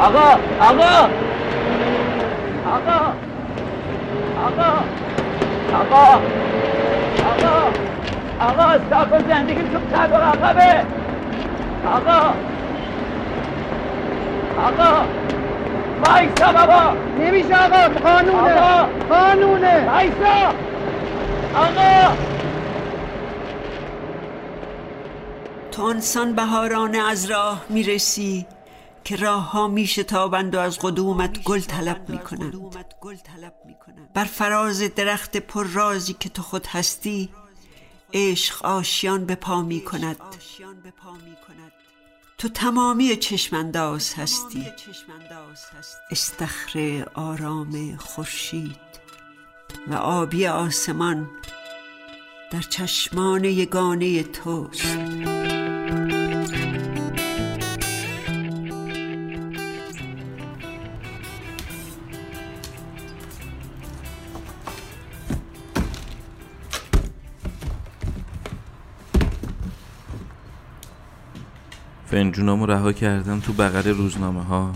آقا آقا! آقا! آقا! آقا! آقا! آقا استاکو زندگی تو صد و عقبه آقا! آقا! وایسا بابا! نمیشه آقا قانونه! آقا! قانونه! وایسا! آقا! تو آنسان بهارانه از راه می‌رسی که راه ها می شتابند و از قدومت گل طلب می کنند بر فراز درخت پر رازی که تو خود هستی عشق آشیان به پا می کند تو تمامی چشمانداز هستی. استخر آرام خورشید و آبی آسمان در چشمان یگانه توست. فنجونامو رها کردم تو بغل روزنامه ها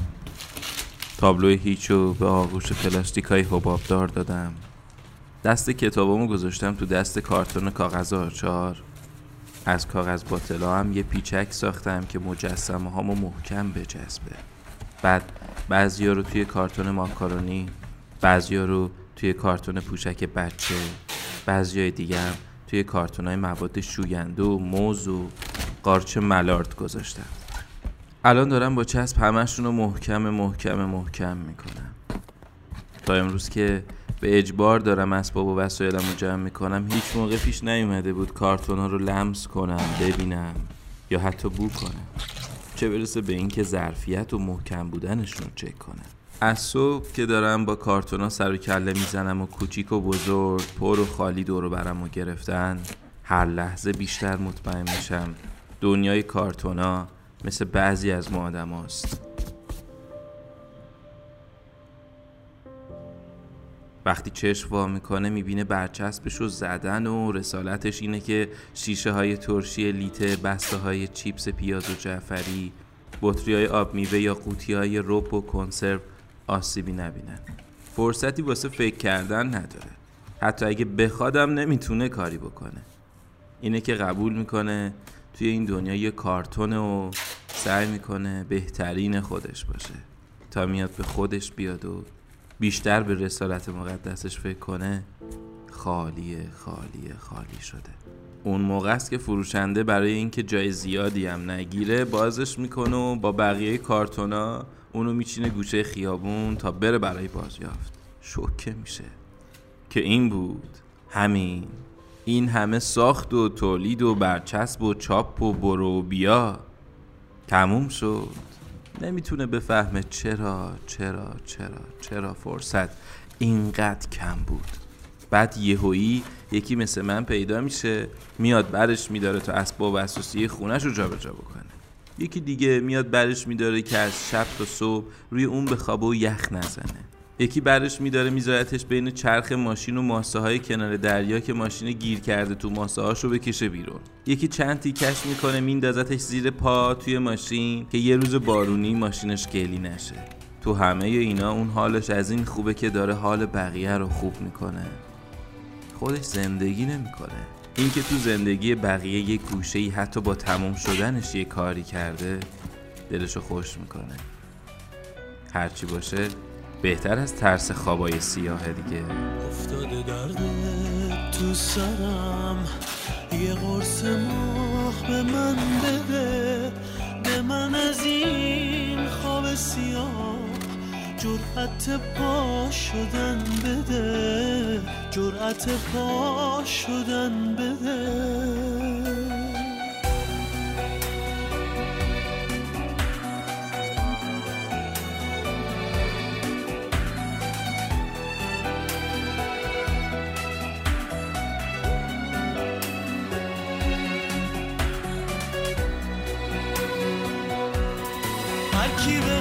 تابلو هیچو به آغوش پلاستیک های حبابدار دادم. دست کتابامو گذاشتم تو دست کارتون کاغذ آچار. از کاغذ باطلا هم یه پیچک ساختم که مجسمه هامو محکم بجذبه. بعد بعضیا رو توی کارتون ماکارونی بعضیا رو توی کارتون پوشک بچه بعضیای دیگه هم توی کارتون های مواد شوینده و موز و قارچ ملارد گذاشتم. الان دارم با چسب همشون رو محکم محکم محکم می‌کنم. تا امروز که به اجبار دارم اسباب و وسایلم رو جمع می‌کنم هیچ موقع پیش نیومده بود کارتون ها رو لمس کنم ببینم یا حتی بو کنم. چه برسه به اینکه ظرفیت و محکم بودنشون رو چک کنم. از صبح که دارم با کارتونا سر و کله می‌زنم و کوچیک و بزرگ پر و خالی دور برم و گرفتن هر لحظه بیشتر مطمئن میشم دنیای کارتونا مثل بعضی از ما آدم هست. وقتی چشم وا می‌کنه می‌بینه برچسبش رو زدن و رسالتش اینه که شیشه های ترشی لیته بسته های چیپس پیاز و جعفری بطری های آب میوه یا قوطی های رب و کنسرو آسیبی نبینن فرصتی واسه فکر کردن نداره. حتی اگه بخوادم نمی‌تونه کاری بکنه. اینه که قبول می‌کنه توی این دنیا یه کارتونه و سعی می‌کنه بهترین خودش باشه. تا میاد به خودش بیاد و بیشتر به رسالت مقدسش فکر کنه خالی خالی خالی شده. اون موقع است که فروشنده برای اینکه جای زیادی هم نگیره بازش می‌کنه و با بقیه کارتونا اونو میچینه گوشه خیابون تا بره برای بازیافت. شوکه میشه. که این بود همین این همه ساخت و تولید و برچسب و چاپ و برو و بیا. تموم شد. نمی‌تونه بفهمه چرا چرا چرا چرا فرصت اینقدر کم بود. بعد یهویی یکی مثل من پیدا میشه میاد برش میداره تا اسباب اساسی خونش رو جابجا بکنه. یکی دیگه میاد برش میداره که از شب تا صبح روی اون بخوابه و یخ نزنه. یکی برش میداره میذارتش بین چرخ ماشین و ماسه های کنار دریا که ماشین گیر کرده تو ماسه هاشو بکشه بیرون. یکی چند تیکش می‌کنه میندازتش زیر پا توی ماشین که یه روز بارونی ماشینش گلی نشه. تو همه اینا اون حالش از این خوبه که داره حال بقیه رو خوب می‌کنه. خودش زندگی نمی‌کنه. اینکه تو زندگی بقیه یه گوشه ای حتی با تموم شدنش یه کاری کرده دلشو خوش می‌کنه. هرچی باشه بهتر از ترس خوابای سیاه دیگه. افتاده درد تو سرم یه قرص ماه به من بده به من از این خواب سیاه جرأت پا شدن بده جرأت پا شدن بده.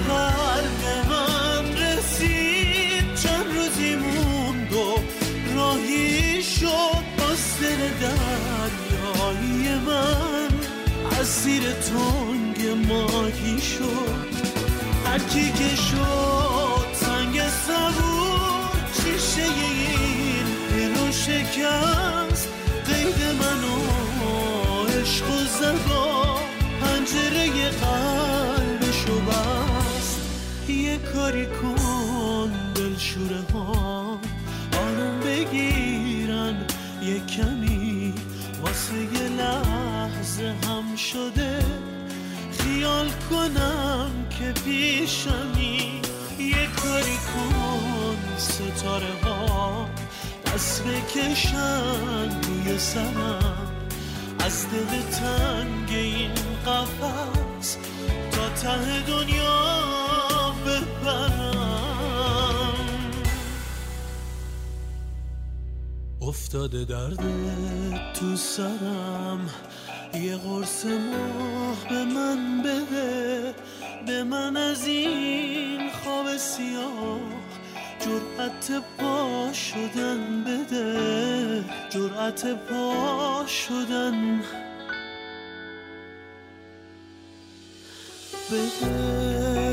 قلب من رسید چند روزی موند و راهی شد دل دریایی من. از زیر تنگ ماهی شد هر کی که شد سنگ صبور شیشه این دلو شکست قید منو عشق و زدا پنجره بست کاری کن دلشوره ها. آروم بگیرن یه کمی. واسه یه لحظه هم شده. خیال کنم که پیشمی. یه کاری کن ستاره ها. دست بکشن روی سرم از دل تنگ این قفص تا ته دنیا ببرم افتاده درد تو سرم. یه قرص ماه به من بده. به من از این خواب سیاه جرأت پا شدن بده. جرأت پا شدن. بده.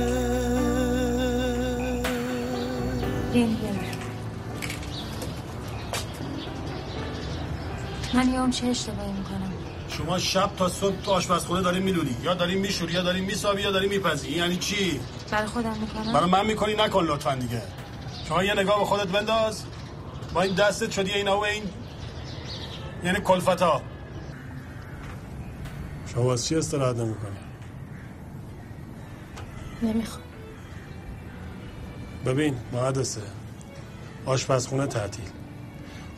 ببر من یه چه اشتباهی می‌کنم؟ شما شب تا صبح تو آشپزخونه داری میلولی. یا داری میشوری یا داری میسابی یا داری میپزی. یعنی چی؟ برای خودم می‌کنم؟ برای من می‌کنی؟ نکن لطفا دیگه. شما یه نگاه به خودت بنداز. با این دستت شدی اینا و این یعنی کلفتا. شما از چی استراحت نمی‌کنی؟ نمی‌خوام. ببین مهندسه آشپزخونه تعطیل.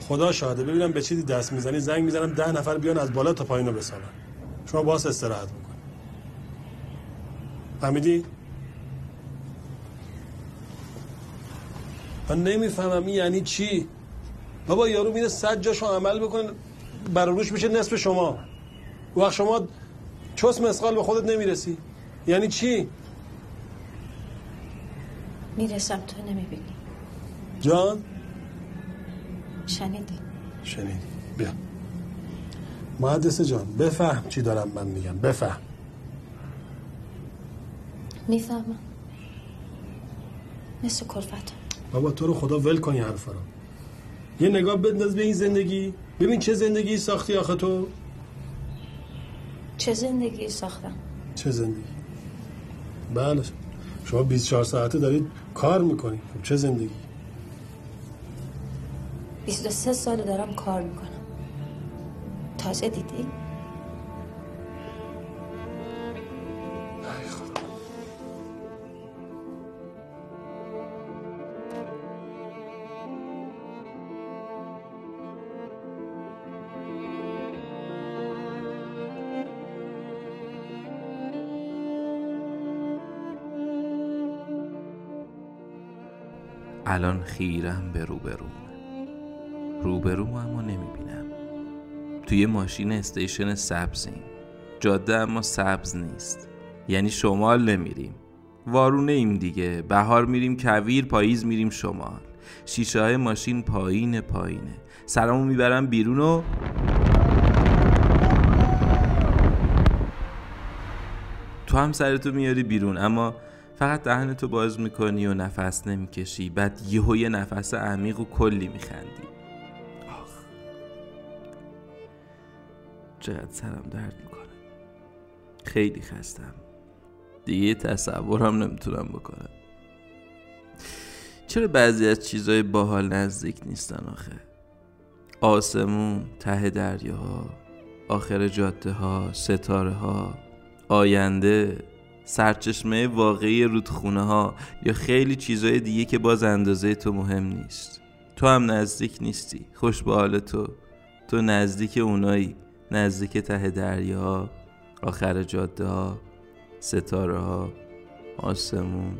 خدا شاهده ببینم به چیزی دست می‌زنی زنگ می‌زنم ده نفر بیان از بالا تا پایین رو بسازن. شما باس استراحت می‌کنی فهمیدی؟ من نمی‌فهمم این یعنی چی. بابا یارو میره صد جاشو عمل بکنه برای روش میشه نصف شما. وقت شما چوس مسقال به خودت نمی‌رسی. یعنی چی؟ می‌رسم تو نمی‌بینی. جان؟ شنیدی؟ شنیدی. بیا. مهندس جان بفهم چی دارم من میگم. بفهم. می‌فهمم. مثل کلفتم بابا تو رو خدا ول کن این حرفا رو. یه نگاه بنداز به این زندگی. ببین چه زندگی ساختی آخه تو. چه زندگی ساختم؟ چه زندگی؟ بله. شما 24 ساعته دارید کار می‌کنید. چه زندگی؟ 23 سال دارم کار می‌کنم. تازه دیدی؟ الان خیرم به روبروم روبروم اما نمی‌بینم. توی ماشین استیشن سبزیم جاده اما سبز نیست. یعنی شمال نمیریم. وارونه ایم دیگه. بهار میریم کویر پاییز میریم شمال. شیشه های ماشین پایین پایینه. سرمو می‌برم بیرون و تو هم سرتو میاری بیرون. اما فقط دهنتو باز می‌کنی و نفس نمی‌کشی. بعد یهو یه نفس عمیق و کلی میخندی. آخ. چقدر سرم درد می‌کنه. خیلی خستم. دیگه تصورم نمی‌تونم بکنم. چرا بعضی از چیزای باحال نزدیک نیستن آخه؟ آسمون ته دریاها آخر جاده ها ستاره ها آینده. سرچشمه واقعی رودخونه ها یا خیلی چیزای دیگه که باز اندازه تو مهم نیست. تو هم نزدیک نیستی. خوش به حال تو. تو نزدیک اونایی. نزدیک ته دریا آخر جاده ها ستاره ها آسمون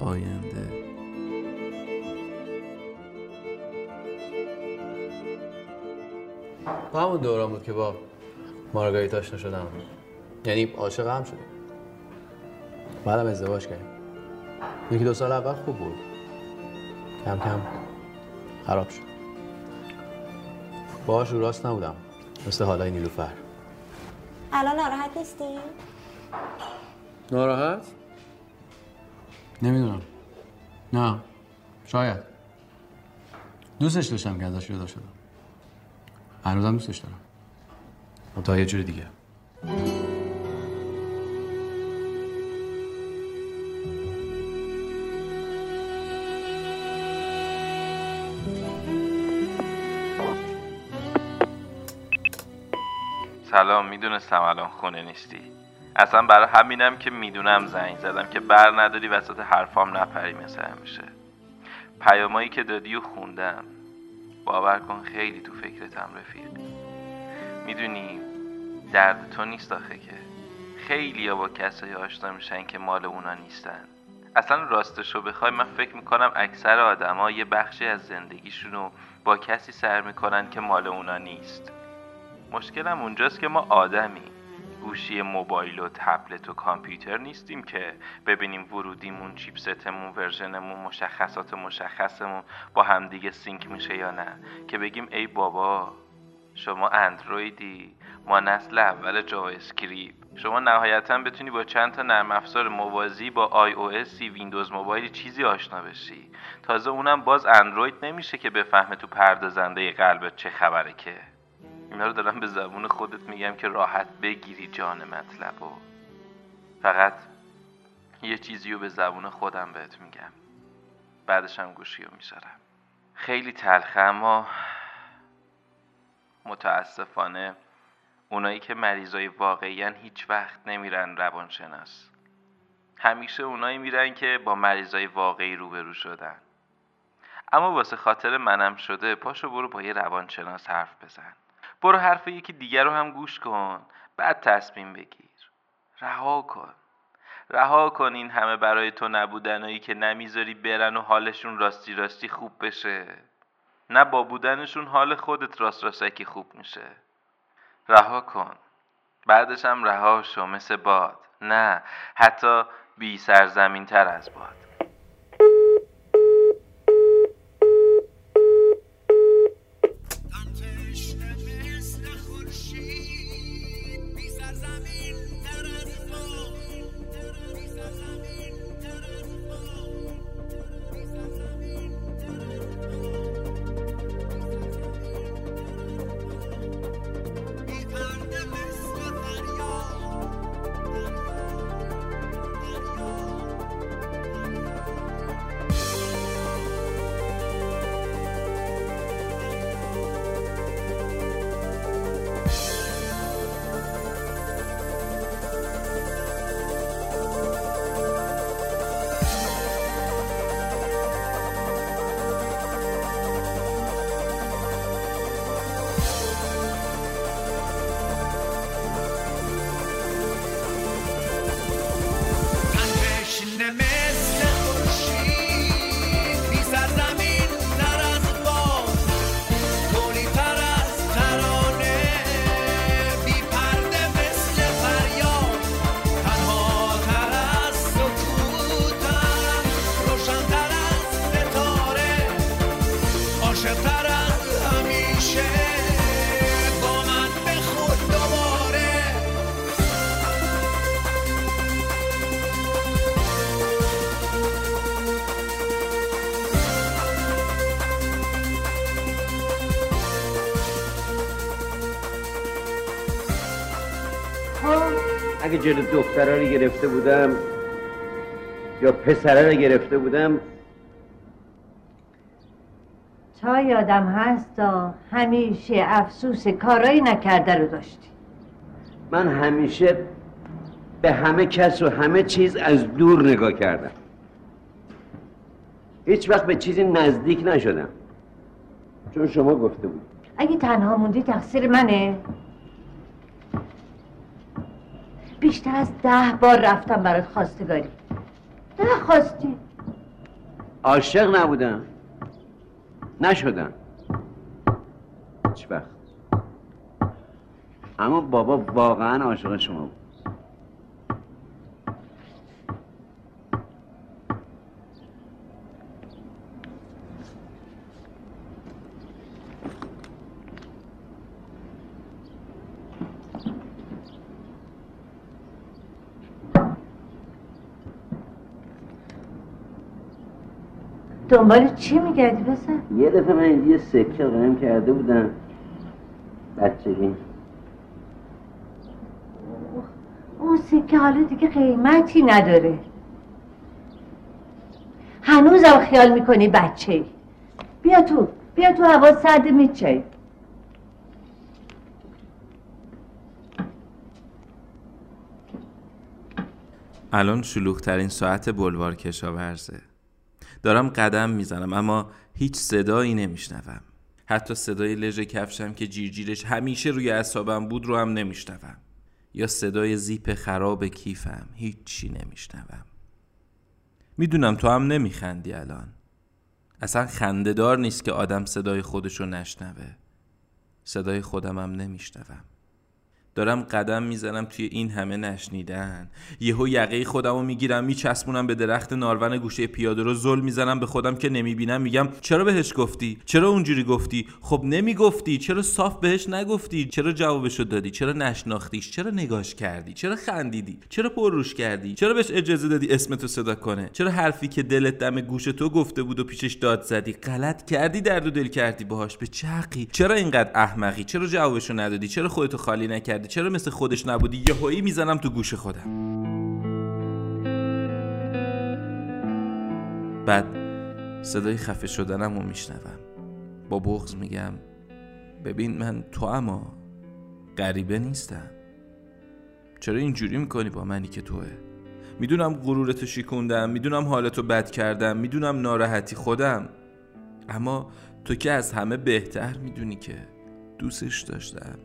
آینده. همون دوران بود که با مارگاریت آشنا شدم. یعنی عاشق هم شدیم بعدم ازدواج کردیم. یکی دو سال اول خوب بود. کم کم خراب شد. باهاش رو راست نبودم. مثل حالای نیلوفر. الان ناراحت نیستی؟ ناراحت؟ نمی‌دونم. نه. شاید. دوستش داشتم که ازش جدا شدم. هنوزم دوستش دارم. تا یه جور دیگه. سلام می‌دونستم الان خونه نیستی. اصلا برای همینم که می‌دونم زنگ زدم که بر نداری وسط حرفام نپری مثل همیشه. پیامایی که دادی و خوندم. باور کن خیلی تو فکرتم رفیق. می‌دونی درد تو نیست آخه که خیلی با کسایی آشنا میشن که مال اونا نیستن. اصلا راستشو بخوای من فکر می‌کنم اکثر آدما یه بخشی از زندگیشونو با کسی سر می‌کنن که مال اونا نیست. مشکلم اونجاست که ما آدمی. گوشی موبایل و تبلت و کامپیوتر نیستیم که ببینیم ورودیمون چیپستمون ورژنمون مشخصات مشخصمون با همدیگه sync میشه یا نه. که بگیم ای بابا شما اندرویدی ما نسل اول جاوا اسکریپت. شما نهایتا بتونی با چند تا نرم افزار موازی با آی او اسی ویندوز موبایل چیزی آشنا بشی. تازه اونم باز اندروید نمیشه که بفهمه تو پردازنده قلبت چه خبره که. اینا رو دارم به زبون خودت میگم که راحت بگیری جان مطلب و فقط یه چیزی رو به زبون خودم بهت میگم. بعدش هم گوشی رو می‌ذارم. خیلی تلخه اما متاسفانه اونایی که مریضای واقعی هیچ وقت نمیرن روانشناس. همیشه اونایی میرن که با مریضای واقعی روبرو شدن. اما واسه خاطر منم شده پاشو برو با یه روانشناس حرف بزن. برو حرف یکی دیگر رو هم گوش کن. بعد تصمیم بگیر. رها کن. رها کن این همه برای تو نبودنایی که نمی‌ذاری برن و حالشون راستی راستی خوب بشه. نه با بودنشون حال خودت راست راستکی خوب میشه. رها کن. بعدش هم رها شو مثل باد. نه حتی بی سرزمین تر از باد. جلو دخترها رو گرفته بودم یا پسره رو گرفته بودم. تا یادم هست تا همیشه افسوس کارایی نکرده رو داشتی. من همیشه به همه کس و همه چیز از دور نگاه کردم. هیچ وقت به چیزی نزدیک نشدم. چون شما گفته بود. اگه تنها موندی تقصیر منه. بیشتر از ده بار رفتم برات خواستگاری. خواستی. عاشق نبودم. نشدم. هیچ وقت اما بابا واقعا عاشق شما بود. دنبال چی میگردی بسر؟ یه دفعه من یه سکه قایم کرده بودم. بچگی. اون سکه حالا دیگه قیمتی نداره. هنوزم خیال می‌کنی بچه ای بیا تو بیا تو هوا سرد میچه الان شلوغترین ساعت بلوار کشاورزه. دارم قدم می‌زنم اما هیچ صدایی نمیشنوم. حتی صدای لژ کفشم که جیرجیرش همیشه روی اعصابم بود رو هم نمیشنوم. یا صدای زیپ خراب کیفم هیچی نمیشنوم. می‌دونم تو هم نمیخندی الان. اصلا خندهدار نیست که آدم صدای خودشو نشنوه. صدای هم نمیشنوم. دارم قدم می‌زنم توی این همه نشنیدن. یهو یقه خودم رو می‌گیرم میچسبونم به درخت نارون گوشه پیاده رو زل می‌زنم به خودم که نمی‌بینم میگم چرا بهش گفتی؟ چرا اونجوری گفتی؟ خب نمی‌گفتی چرا صاف بهش نگفتی؟ چرا جوابشو دادی؟ چرا نشناختیش؟ چرا نگاش کردی؟ چرا خندیدی؟ چرا پرروش کردی؟ چرا بهش اجازه دادی اسمتو صدا کنه؟ چرا حرفی که دلت دم گوش تو گفته بود و پیشش داد زدی؟ غلط کردی درد و دل کردی باهاش؟ به چقی چرا اینقدر احمقی؟ چرا جوابشو ندادی؟ چرا خودتو خالی نکردی؟ چرا مثل خودش نبودی؟ یهویی می‌زنم تو گوش خودم. بعد صدای خفه شدنم رو میشنوم. با بغز میگم ببین من تو اما غریبه نیستم. چرا اینجوری می‌کنی با منی که توه؟ می‌دونم غرورتو شیکوندم می‌دونم حالتو بد کردم می‌دونم ناراحتی خودم. اما تو که از همه بهتر می‌دونی که دوستش داشتم.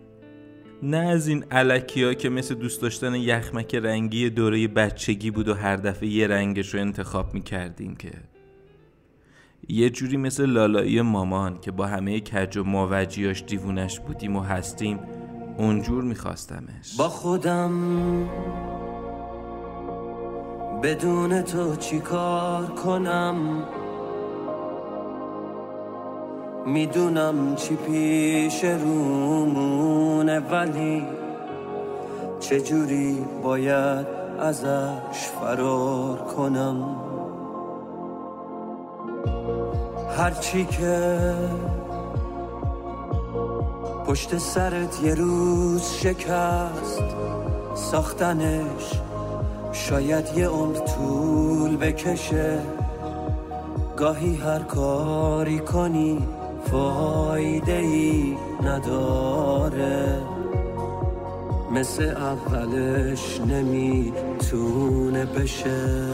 نه از این علکی ها که مثل دوست داشتن یخمک رنگی دوره بچگی بود و هر دفعه یه رنگش رو انتخاب می‌کردیم که. یه جوری مثل لالایی مامان که با همه کج و ماوجیاش دیوونش بودیم و هستیم اونجور میخواستمش. با خودم بدون تو چی کار کنم؟ می‌دونم چی پیش رومونه ولی چجوری باید ازش فرار کنم؟ هرچی که پشت سرت یه روز شکست ساختنش شاید یه عمر طول بکشه. گاهی هر کاری کنی فایده ای نداره. مثل اولش نمی‌تونه بشه.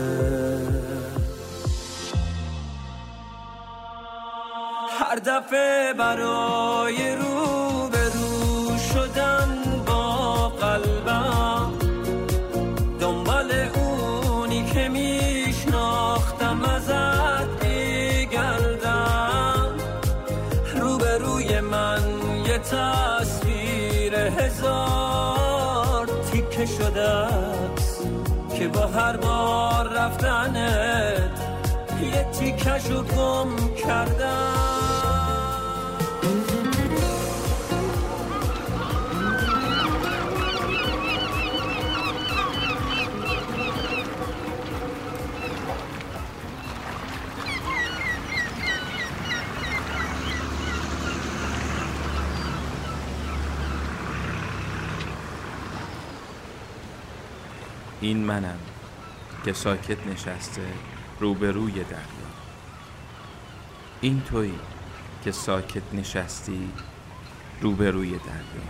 هر دفعه برای رو به رو تصویر هزار تیکه شده است که با هر بار رفتنت یه تیکشو گم کردم. این منم که ساکت نشسته روبروی دریا. این تویی که ساکت نشستی روبروی دریا.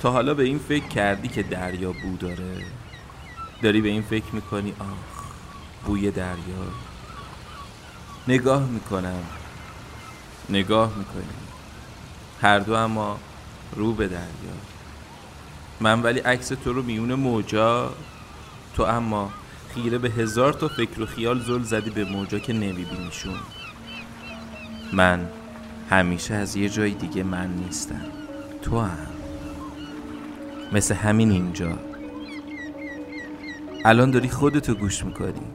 تا حالا به این فکر کردی که دریا بو داره؟ داری به این فکر می‌کنی آخ بوی دریا؟ نگاه می‌کنم نگاه می‌کنیم هر دو اما رو به دریا. من ولی عکس تو رو میون موجا. تو اما خیره به هزار تا فکر و خیال زل زدی به موجا که نمیبینیشون. من همیشه از یه جای دیگه من نیستم. تو هم. مثل همین اینجا. الان داری خودتو گوش می‌کنی.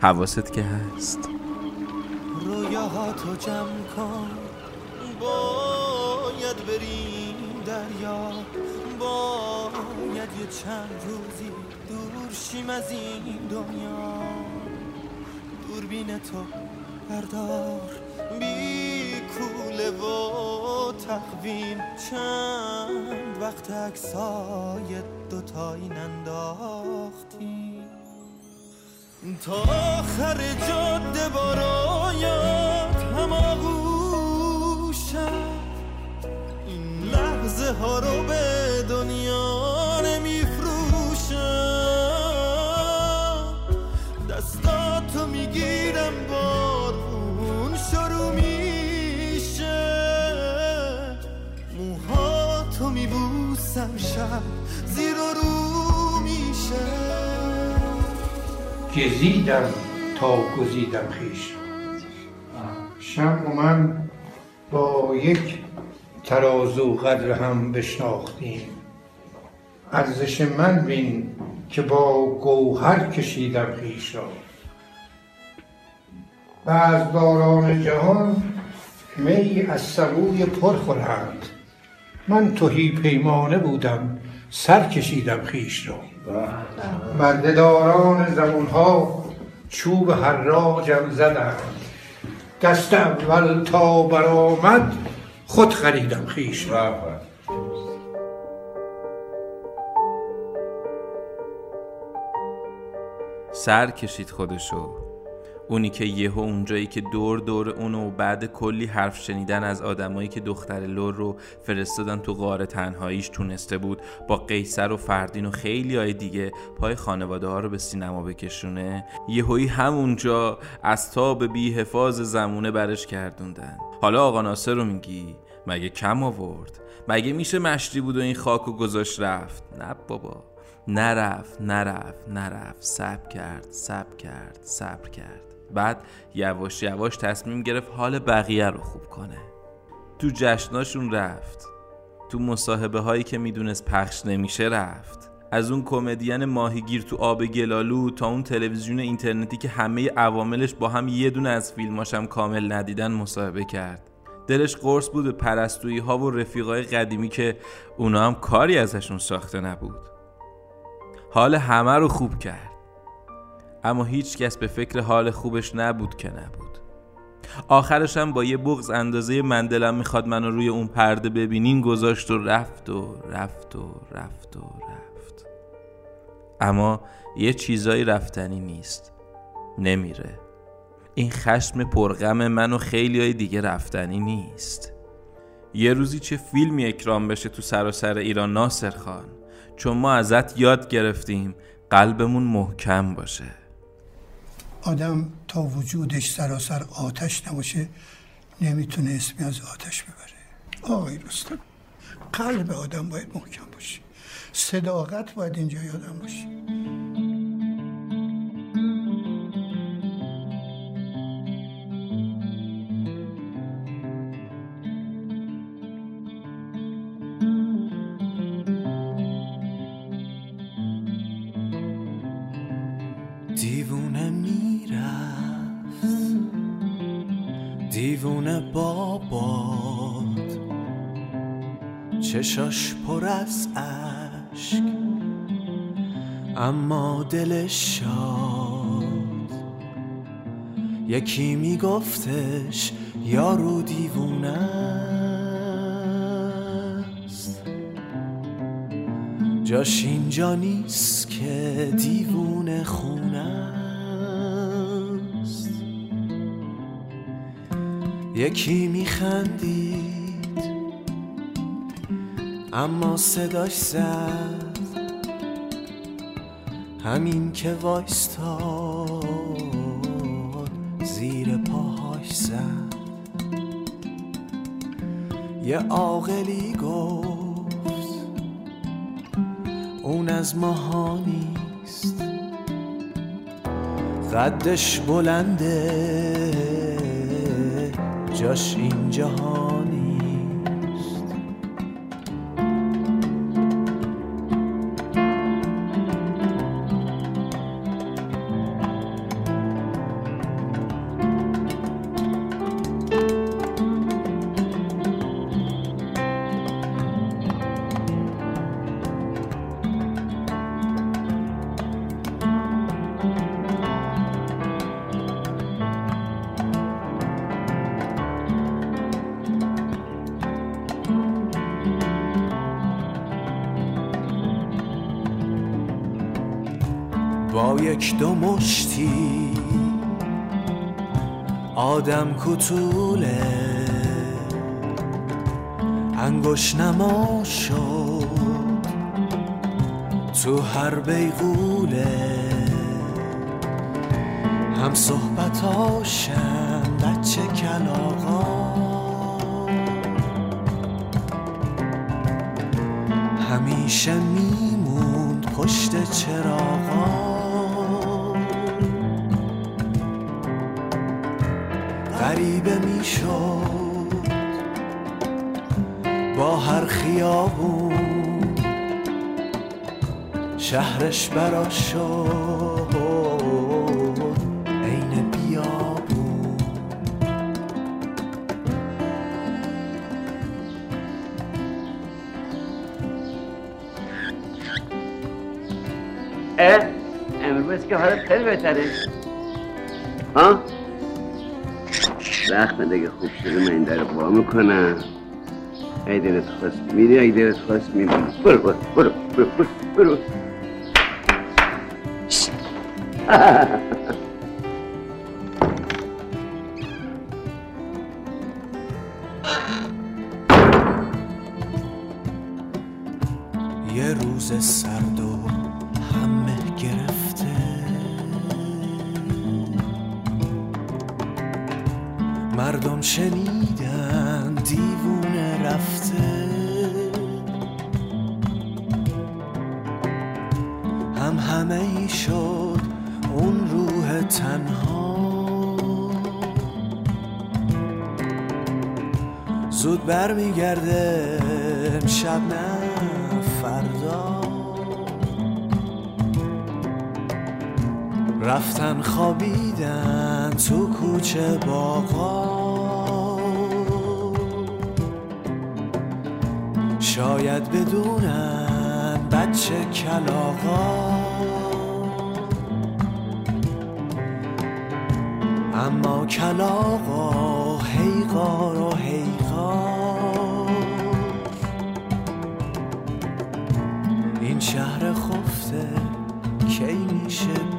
حواست که هست. رویاهاتو جمع کن. باید بریم. دریا. باید یه چند روزی دور شیم از این دنیا. دوربین تو بردار. بی کوله و تقویم. چند وقت اکسای دوتایی ننداختیم تا آخر جاده بارایت هماغوشم لحظه ها رو به دنیا نمیفروشم. دستاتو می‌گیرم بارون شروع میشه. موهاتو میبوسم شب زیر و رو میشه. گزیدم تا گزیدم خیش. شم و من با یک ترازو قدر هم بشناختیم. ارزش من بین که با گوهر کشیدم خیش را. بعض داران جهان می از سبوی پر خورند. من توهی پیمانه بودم سر کشیدم خیش را. بردهداران زبونها چوب حراجم زدند. دست اول تا برآمد خود خریدم خیش را. سر کشید خودشو. اونی که یهو اونجایی که دور دور اونو و بعد کلی حرف شنیدن از آدمایی که دختر لور رو فرستادن تو غار تنهاییش تونسته بود با قیصر و فردین و خیلی های دیگه پای خانواده ها رو به سینما بکشونه. یهویی همونجا از تاب بی حفاظ زمونه برش کردوندن حالا آقا ناصر رو میگی؟ مگه کم آورد؟ مگه میشه مشتی بود و این خاک و گذاشت رفت؟ نه بابا. نرفت نرفت نرفت. صبر کرد صبر کرد صبر کرد. بعد یواش یواش تصمیم گرفت حال بقیه رو خوب کنه. تو جشناشون رفت. تو مصاحبه هایی که می‌دونست پخش نمیشه رفت. از اون کمدین ماهیگیر تو آب گلالو تا اون تلویزیون اینترنتی که همه عواملش با هم یه دونه از فیلماش هم کامل ندیدن مصاحبه کرد. دلش قرص بود به پرستویی ها و رفیقای قدیمی که اونا هم کاری ازشون ساخته نبود. حال همه رو خوب کرد. اما هیچ کس به فکر حال خوبش نبود که نبود. آخرش هم با یه بغز اندازه من دلم می‌خواد منو روی اون پرده ببینین گذاشت و رفت و رفت و رفت و رفت. اما یه چیزایی رفتنی نیست. نمیره. این خشم پرغم من و خیلی های دیگه رفتنی نیست. یه روزی چه فیلمی اکرام بشه تو سراسر ایران ناصر خان. چون ما ازت یاد گرفتیم قلبمون محکم باشه. آدم تا وجودش سراسر آتش نباشه نمی‌تونه اسمی از آتش ببره. آقای رستم قلب آدم باید محکم باشه. صداقت باید اینجا یادم باشه. دیوونه می‌رفت. دیوونه باباد چشاش پر از اشک اما دلش شاد. یکی میگفتش یارو دیوونه است. جاش اینجا نیست که دیوونه خونه یکی میخندید اما صداش زد. همین که وایستاد زیر پاهاش زد. یه عاقلی گفت اون از ماها نیست. قدش بلنده جاش این جهانی با یک دو مشتی. آدم کتوله. انگوش نما شد تو هر بیغوله. هم صحبتاشم بچه کلاغا. همیشه میموند پشت چراغا. غریبه می‌شد. با هر خیابون شهرش برا شد. عین بیابون. اه امروز که حالت خیلی بهتره. ها؟ وقت دیگه. خوب شده من این در با می‌کنم. ای دلت خواست میری ای دلت خواست میری برو برو برو برو برو, تنها. زود برمیگرده امشب نه فردا. رفتن خوابیدن تو کوچه باغا. شاید بدونن بچه کلاغا. اما کلاغا هیقار و هیقار این شهر خفته کی میشه